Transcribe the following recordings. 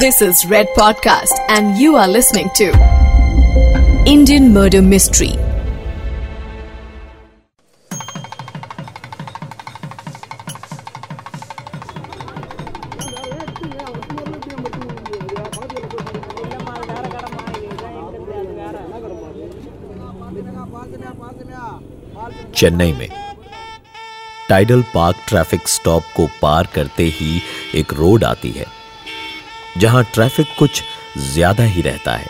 This is Red Podcast, and you are listening to Indian Murder Mystery. Chennai में tidal park traffic stop को पार करते ही एक road आती है जहाँ ट्रैफ़िक कुछ ज़्यादा ही रहता है।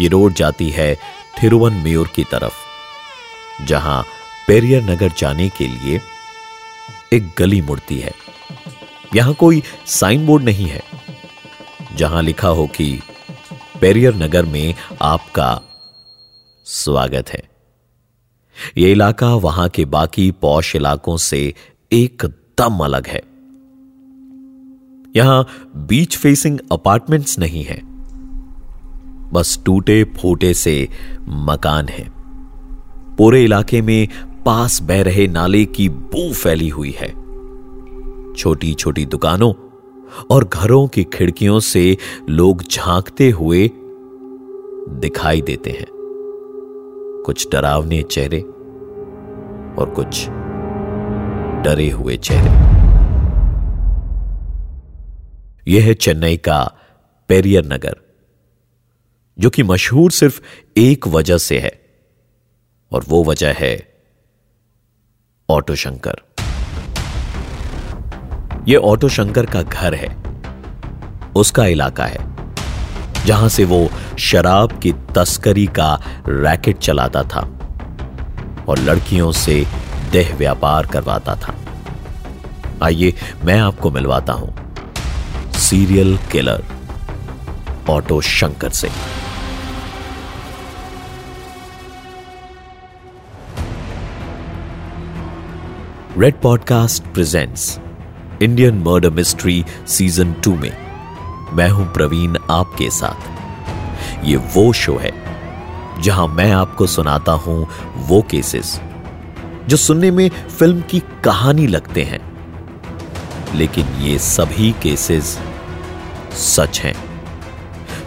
ये रोड जाती है थिरुवन मेयर की तरफ़, जहाँ पेरियर नगर जाने के लिए एक गली मुड़ती है। यहाँ कोई साइन बोर्ड नहीं है, जहाँ लिखा हो कि पेरियर नगर में आपका स्वागत है। यह इलाका वहाँ के बाकी पौश इलाकों से एकदम अलग है। यहाँ बीच फेसिंग अपार्टमेंट्स नहीं है। बस टूटे फूटे से मकान है। पूरे इलाके में पास बह रहे नाले की बू फैली हुई है। छोटी छोटी दुकानों और घरों की खिड़कियों से लोग झांकते हुए दिखाई देते हैं। कुछ डरावने चेहरे और कुछ डरे हुए चेहरे। यह है चेन्नई का पेरियर नगर, जो कि मशहूर सिर्फ़ एक वजह से है, और वो वजह है ऑटो शंकर यह ऑटो शंकर का घर है, उसका इलाका है, जहाँ से वो शराब की तस्करी का रैकेट चलाता था और लड़कियों से देह व्यापार करवाता था। आइए मैं आपको मिलवाता हूँ। सीरियल किलर ऑटो शंकर से Red podcast presents Indian murder mystery season two में मैं हूँ प्रवीण आपके साथ। ये वो शो है जहाँ मैं आपको सुनाता हूँ वो केसेस जो सुनने में फ़िल्म की कहानी लगते हैं। लेकिन ये सभी केसेस सच हैं।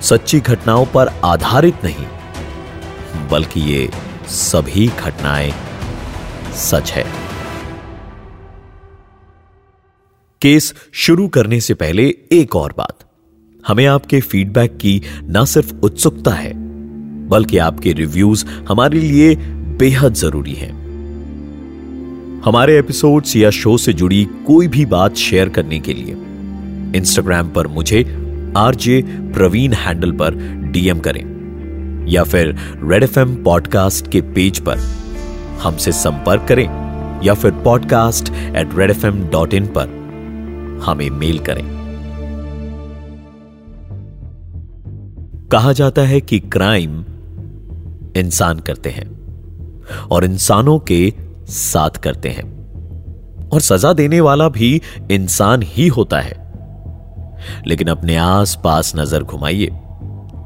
सच्ची घटनाओं पर आधारित नहीं, बल्कि ये सभी घटनाएँ सच है। केस शुरू करने से पहले एक और बात। हमें आपके फीडबैक की ना सिर्फ़ उत्सुकता है, बल्कि आपके रिव्यूज़ हमारे लिए बेहद ज़रूरी हैं। हमारे एपिसोड्स या शो से जुड़ी कोई भी बात शेयर करने के लिए इंस्टाग्राम पर मुझे आरजे प्रवीण हैंडल पर डीएम करें, या फिर रेड एफएम पॉडकास्ट के पेज पर हमसे संपर्क करें, या फिर podcast at Red F M dot in पर हमें मेल करें। कहा जाता है कि क्राइम इंसान करते हैं और इंसानों के साथ करते हैं, और सजा देने वाला भी इंसान ही होता है। लेकिन अपने आस पास नज़र घुमाइए।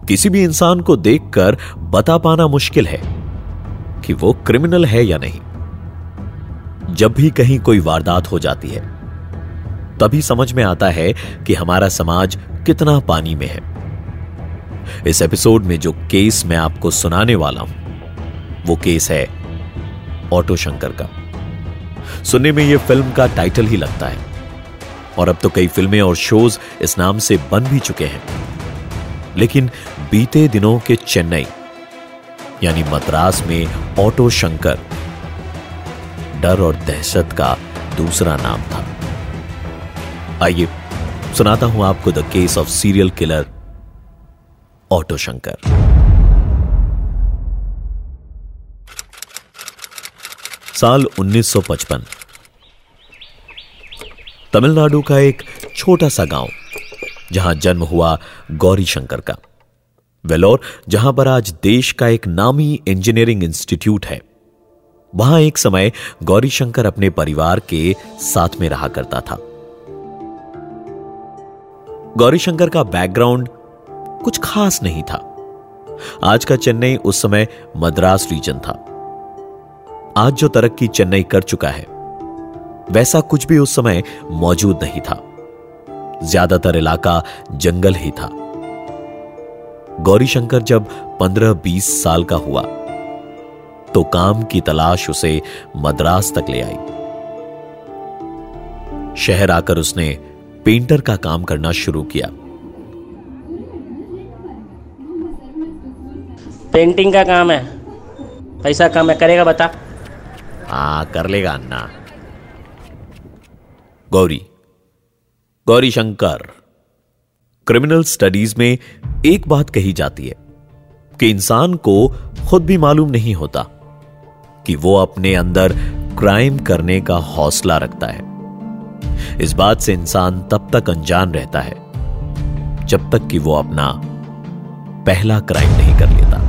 किसी भी इंसान को देखकर बता पाना मुश्किल है कि वो क्रिमिनल है या नहीं। जब भी कहीं कोई वारदात हो जाती है, तभी समझ में आता है कि हमारा समाज कितना पानी में है। इस एपिसोड में जो केस मैं आपको सुनाने वाला हूँ, वो केस है ऑटो शंकर का। सुनने में यह फ़िल्म का टाइटल ही लगता है। और अब तो कई फ़िल्में और शोज़ इस नाम से बन भी चुके हैं। लेकिन बीते दिनों के चेन्नई, यानी मद्रास में ऑटो शंकर, डर और दहशत का दूसरा नाम था। आइए, सुनाता हूँ आपको the case of serial killer auto Shankar. साल 1955 तमिलनाडु का एक छोटा सा गाँव, जहाँ जन्म हुआ गौरी शंकर का। वेलोर, जहाँ पर आज देश का एक नामी इंजीनियरिंग इंस्टीट्यूट है। वहाँ एक समय गौरी शंकर अपने परिवार के साथ में रहा करता था। गौरी शंकर का बैकग्राउंड कुछ खास नहीं था। आज का चेन्नई उस समय मद्रास रीजन था। आज जो तरक्की चेन्नई कर चुका है वैसा कुछ भी उस समय मौजूद नहीं था। ज़्यादातर इलाका जंगल ही था। गौरीशंकर जब 15-20 साल का हुआ तो काम की तलाश उसे मद्रास तक ले आई। शहर आकर उसने पेंटर का काम करना शुरू किया। पेंटिंग का काम है। पैसा कम है करेगा बता। हाँ कर लेगा अन्ना। गौरी। गौरी शंकर। क्रिमिनल स्टडीज़ में एक बात कही जाती है कि इंसान को खुद भी मालूम नहीं होता कि वो अपने अंदर क्राइम करने का हौसला रखता है। इस बात से इंसान तब तक अनजान रहता है जब तक कि वो अपना पहला क्राइम नहीं कर लेता।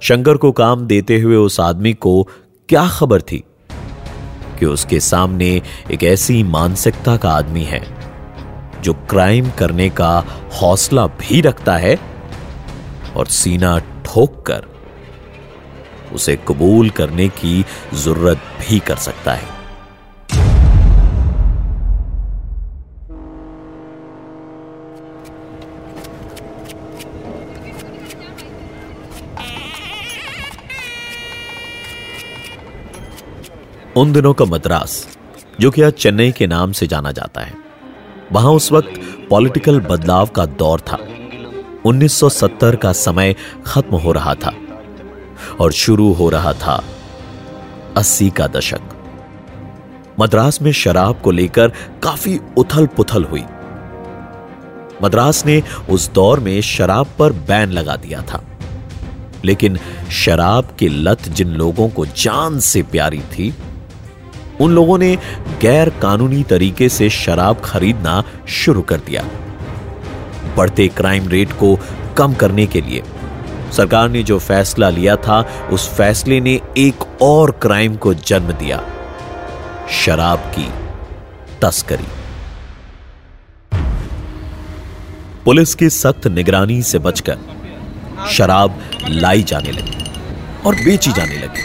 शंकर को काम देते हुए उस आदमी को क्या खबर थी? कि उसके सामने एक ऐसी मानसिकता का आदमी है, जो क्राइम करने का हौसला भी रखता है और सीना ठोक कर उसे कबूल करने की ज़रूरत भी कर सकता है। उन दिनों का मद्रास, जो कि आज चेन्नई के नाम से जाना जाता है। वहाँ उस वक्त पॉलिटिकल बदलाव का दौर था। 1970 का समय खत्म हो रहा था और शुरू हो रहा था 80 का दशक। मद्रास में शराब को लेकर काफ़ी उथल पुथल हुई। मद्रास ने उस दौर में शराब पर बैन लगा दिया था। लेकिन शराब की लत जिन लोगों को जान से प्यारी थी उन लोगों ने गैर कानूनी तरीके से शराब खरीदना शुरू कर दिया। बढ़ते क्राइम रेट को कम करने के लिए। सरकार ने जो फैसला लिया था, उस फैसले ने एक और क्राइम को जन्म दिया। शराब की तस्करी। पुलिस की सख्त निगरानी से बचकर शराब लाई जाने लगी और बेची जाने लगी।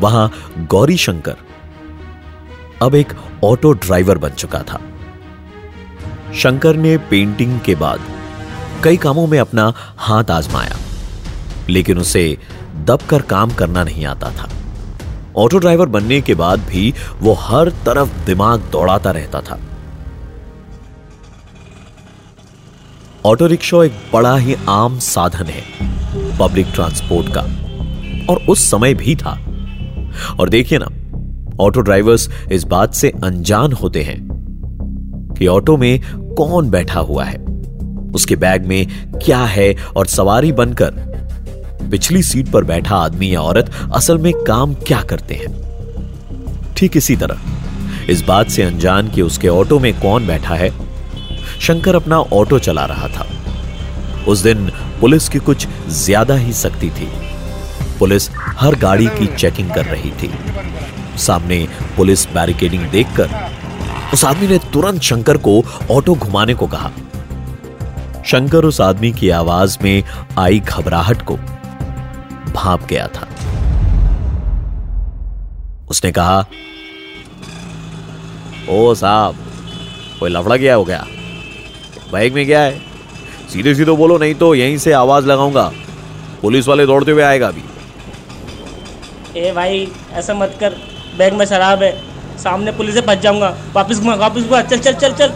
वहाँ गौरी शंकर अब एक ऑटो ड्राइवर बन चुका था। शंकर ने पेंटिंग के बाद कई कामों में अपना हाथ आजमाया, लेकिन उसे दबकर काम करना नहीं आता था। ऑटो ड्राइवर बनने के बाद भी वो हर तरफ़ दिमाग दौड़ाता रहता था। ऑटो रिक्शा एक बड़ा ही आम साधन है, पब्लिक ट्रांसपोर्ट का, और उस समय भी था। और देखिए ना ऑटो ड्राइवर्स इस बात से अनजान होते हैं कि ऑटो में कौन बैठा हुआ है। उसके बैग में क्या है और सवारी बनकर पिछली सीट पर बैठा आदमी या औरत असल में काम क्या करते हैं? ठीक इसी तरह, इस बात से अनजान कि उसके ऑटो में कौन बैठा है, शंकर अपना ऑटो चला रहा था। उस दिन पुलिस की कुछ ज़्यादा ही सख्ती थी। पुलिस हर गाड़ी की चेकिंग कर रही थी। सामने पुलिस बैरिकेडिंग देखकर उस आदमी ने तुरंत शंकर को ऑटो घुमाने को कहा। शंकर उस आदमी की आवाज़ में आई घबराहट को भाप गया था। उसने कहा, ओ साहब, कोई लफड़ा गया हो गया? बाइक में क्या है? सीधे सीधे बोलो, नहीं तो यहीं से आवाज़ लगाऊँगा। पुलिस वाले दौड़ते हुए आएगा अभी। ए भाई, ऐसा मत कर। बैग में शराब है। सामने पुलिस से बच जाऊँगा। वापस घुमा वापस घुमा। चल चल चल चल।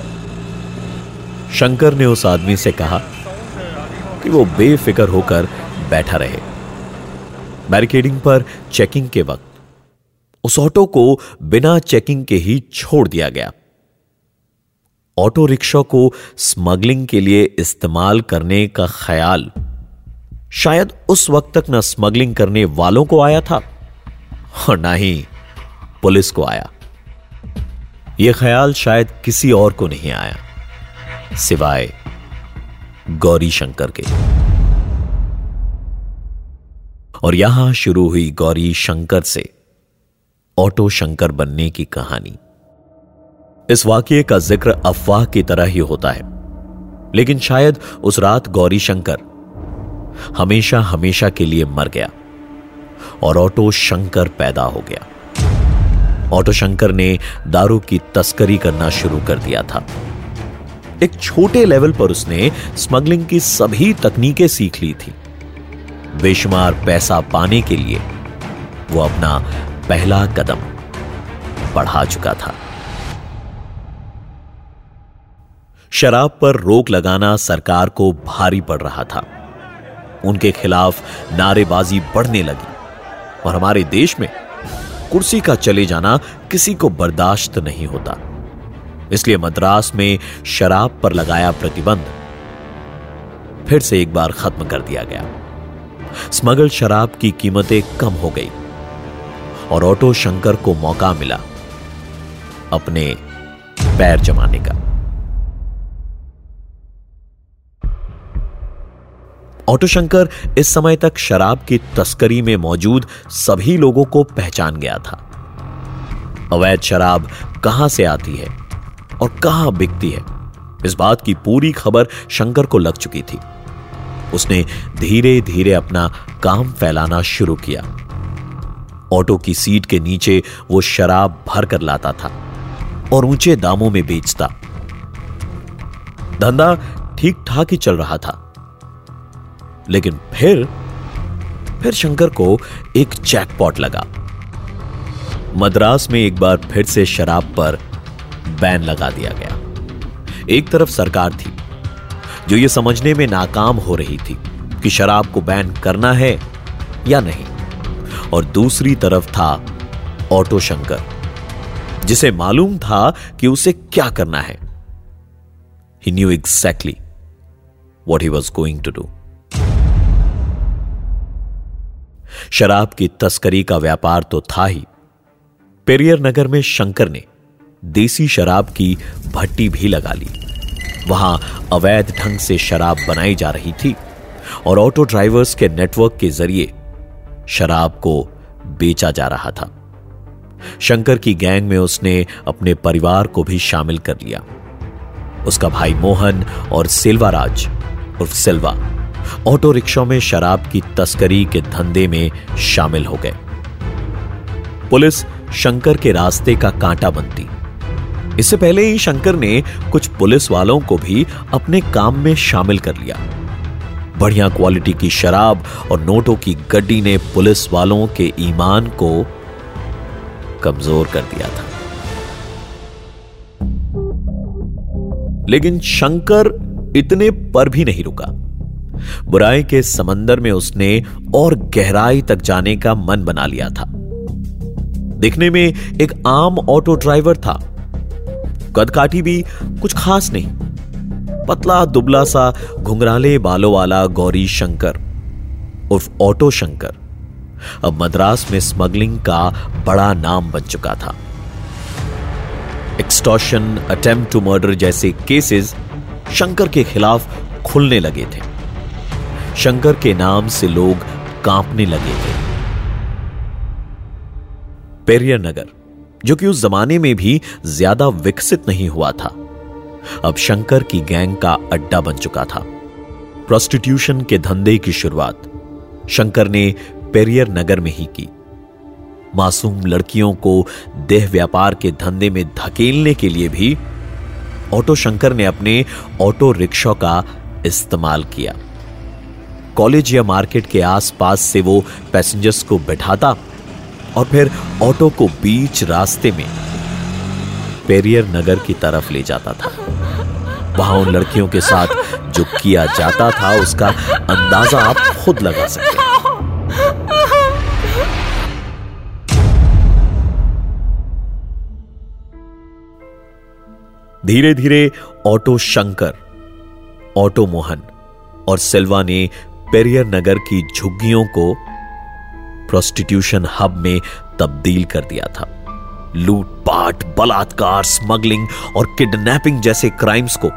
शंकर ने उस आदमी से कहा कि वो बेफिक्र होकर बैठा रहे। बैरिकेडिंग पर चेकिंग के वक्त उस ऑटो को बिना चेकिंग के ही छोड़ दिया गया। ऑटो रिक्शा को स्मगलिंग के लिए इस्तेमाल करने का ख्याल शायद उस वक्त तक न स्मगलिंग करने वालों को आया था। और ना ही पुलिस को आया। यह ख्याल शायद किसी और को नहीं आया, सिवाय गौरी शंकर के। और यहाँ शुरू हुई गौरी शंकर से ऑटो शंकर बनने की कहानी। इस वाक्य का ज़िक्र अफवाह की तरह ही होता है, लेकिन शायद उस रात गौरी शंकर हमेशा हमेशा के लिए मर गया और ऑटो शंकर पैदा हो गया। ऑटो शंकर ने दारू की तस्करी करना शुरू कर दिया था। एक छोटे लेवल पर उसने स्मगलिंग की सभी तकनीकें सीख ली थी। बेशुमार पैसा पाने के लिए वो अपना पहला कदम बढ़ा चुका था। शराब पर रोक लगाना सरकार को भारी पड़ रहा था। उनके खिलाफ नारेबाजी बढ़ने लगी और हमारे देश में कुर्सी का चले जाना किसी को बर्दाश्त नहीं होता। इसलिए मद्रास में शराब पर लगाया प्रतिबंध फिर से एक बार खत्म कर दिया गया। स्मगल शराब की कीमतें कम हो गई और ऑटो शंकर को मौका मिला अपने पैर जमाने का। ऑटो शंकर इस समय तक शराब की तस्करी में मौजूद सभी लोगों को पहचान गया था। अवैध शराब कहाँ से आती है और कहाँ बिकती है? इस बात की पूरी खबर शंकर को लग चुकी थी। उसने धीरे धीरे अपना काम फैलाना शुरू किया। ऑटो की सीट के नीचे वो शराब भर कर लाता था और ऊँचे दामों में बेचता। धंधा ठीक ठाक ही चल रहा था। लेकिन फिर फिर शंकर को एक जैकपॉट लगा। मद्रास में एक बार फिर से शराब पर बैन लगा दिया गया। एक तरफ़ सरकार थी, जो ये समझने में नाकाम हो रही थी कि शराब को बैन करना है या नहीं, और दूसरी तरफ़ था ऑटो शंकर, जिसे मालूम था कि उसे क्या करना है। He knew exactly what he was going to do शराब की तस्करी का व्यापार तो था ही। पेरियर नगर में शंकर ने देसी शराब की भट्टी भी लगा ली। वहाँ अवैध ढंग से शराब बनाई जा रही थी और ऑटो ड्राइवर्स के नेटवर्क के ज़रिए शराब को बेचा जा रहा था। शंकर की गैंग में उसने अपने परिवार को भी शामिल कर लिया। उसका भाई मोहन और सिल्वाराज उर्फ़ सिल्वा ऑटो रिक्शा में शराब की तस्करी के धंधे में शामिल हो गए। पुलिस शंकर के रास्ते का कांटा बनती। इससे पहले ही शंकर ने कुछ पुलिस वालों को भी अपने काम में शामिल कर लिया। बढ़िया क्वालिटी की शराब और नोटों की गड्डी ने पुलिस वालों के ईमान को कमज़ोर कर दिया था। लेकिन शंकर इतने पर भी नहीं रुका। बुराई के समंदर में उसने और गहराई तक जाने का मन बना लिया था। दिखने में एक आम ऑटो ड्राइवर था। कदकाठी भी कुछ खास नहीं। पतला, दुबला सा, घुंघराले बालों वाला गौरी शंकर, उर्फ़ ऑटो शंकर। अब मद्रास में स्मगलिंग का बड़ा नाम बन चुका था। एक्सटॉशन अटेम्प्ट टू मर्डर जैसे केसेस शंकर के खिलाफ खुलने लगे थे। शंकर के नाम से लोग कांपने लगे थे। पेरियर नगर, जो कि उस जमाने में भी ज़्यादा विकसित नहीं हुआ था, अब शंकर की गैंग का अड्डा बन चुका था। प्रोस्टिट्यूशन के धंधे की शुरुआत शंकर ने पेरियर नगर में ही की। मासूम लड़कियों को देह व्यापार के धंधे में धकेलने के लिए भी ऑटो शंकर ने अपने ऑटो रिक्शा का इस्तेमाल किया। कॉलेज या मार्केट के आसपास से वो पैसेंजर्स को बैठाता और फिर ऑटो को बीच रास्ते में पेरियर नगर की तरफ़ ले जाता था। वहाँ उन लड़कियों के साथ जो किया जाता था, उसका अंदाज़ा आप खुद लगा सकते हैं। धीरे धीरे ऑटो शंकर, ऑटो मोहन और सिल्वा ने पेरियर नगर की झुग्गियों को प्रोस्टिट्यूशन हब में तब्दील कर दिया था। लूटपाट, बलात्कार स्मगलिंग और किडनैपिंग जैसे क्राइम्स को।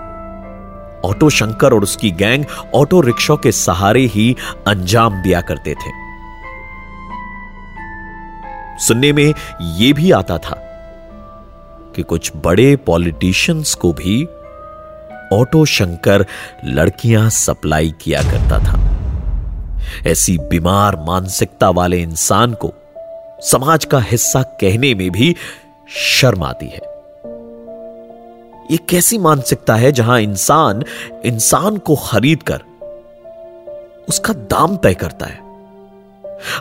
ऑटो शंकर और उसकी गैंग ऑटो रिक्शा के सहारे ही अंजाम दिया करते थे। सुनने में यह भी आता था कि कुछ बड़े पॉलिटिशियंस को भी ऑटो शंकर लड़कियाँ सप्लाई किया करता था। ऐसी बीमार मानसिकता वाले इंसान को समाज का हिस्सा कहने में भी शर्म आती है। ये कैसी मानसिकता है जहाँ इंसान इंसान को खरीद कर उसका दाम तय करता है?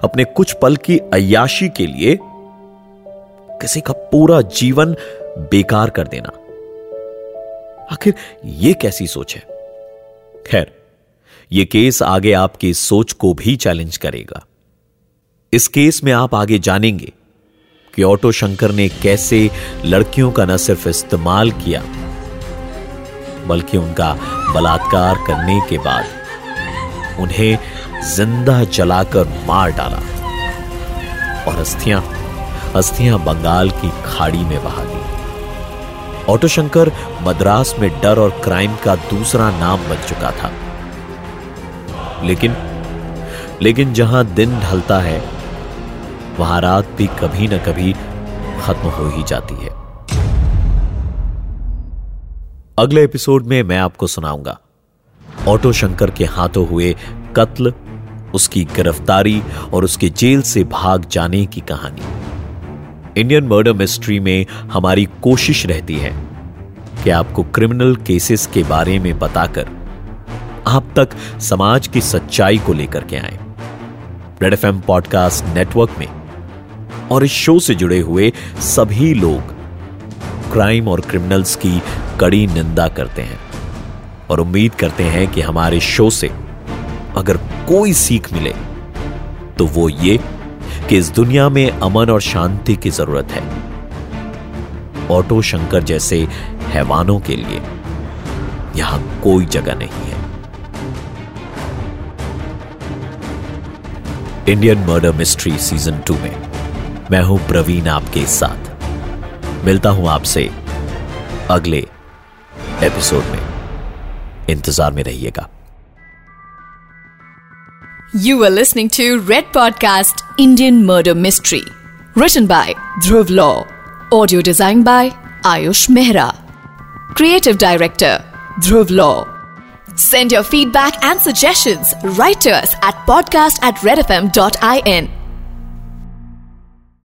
अपने कुछ पल की अयाशी के लिए किसी का पूरा जीवन बेकार कर देना। आखिर यह कैसी सोच है? खैर यह केस आगे आपकी सोच को भी चैलेंज करेगा। इस केस में आप आगे जानेंगे कि ऑटो शंकर ने कैसे लड़कियों का न सिर्फ़ इस्तेमाल किया, बल्कि उनका बलात्कार करने के बाद उन्हें ज़िंदा जलाकर मार डाला और अस्थियाँ अस्थियाँ बंगाल की खाड़ी में बहा दी। ऑटो शंकर मद्रास में डर और क्राइम का दूसरा नाम बन चुका था। लेकिन लेकिन जहाँ दिन ढलता है, वहाँ रात भी कभी ना कभी खत्म हो ही जाती है। अगले एपिसोड में मैं आपको सुनाऊँगा। ऑटो शंकर के हाथों हुए कत्ल, उसकी गिरफ्तारी और उसके जेल से भाग जाने की कहानी। इंडियन मर्डर मिस्ट्री में हमारी कोशिश रहती है कि आपको क्रिमिनल केसेस के बारे में बताकर आप तक समाज की सच्चाई को लेकर के आए। रेड एफ़ पॉडकास्ट नेटवर्क में और इस शो से जुड़े हुए सभी लोग क्राइम और क्रिमिनल्स की कड़ी निंदा करते हैं और उम्मीद करते हैं कि हमारे शो से अगर कोई सीख मिले तो वो ये कि इस दुनिया में अमन और शांति की ज़रूरत है। ऑटो शंकर जैसे हैवानों के लिए यहाँ कोई जगह नहीं है। Indian murder mystery season two में मैं हूँ प्रवीण आपके साथ। मिलता हूँ आपसे अगले एपिसोड में। इंतज़ार में रहिएगा। You are listening to Red Podcast Indian Murder Mystery. Written by Dhruv Law. Audio designed by Ayush Mehra. Creative Director Dhruv Law. Send your feedback and suggestions right to us at podcast at redfm.in.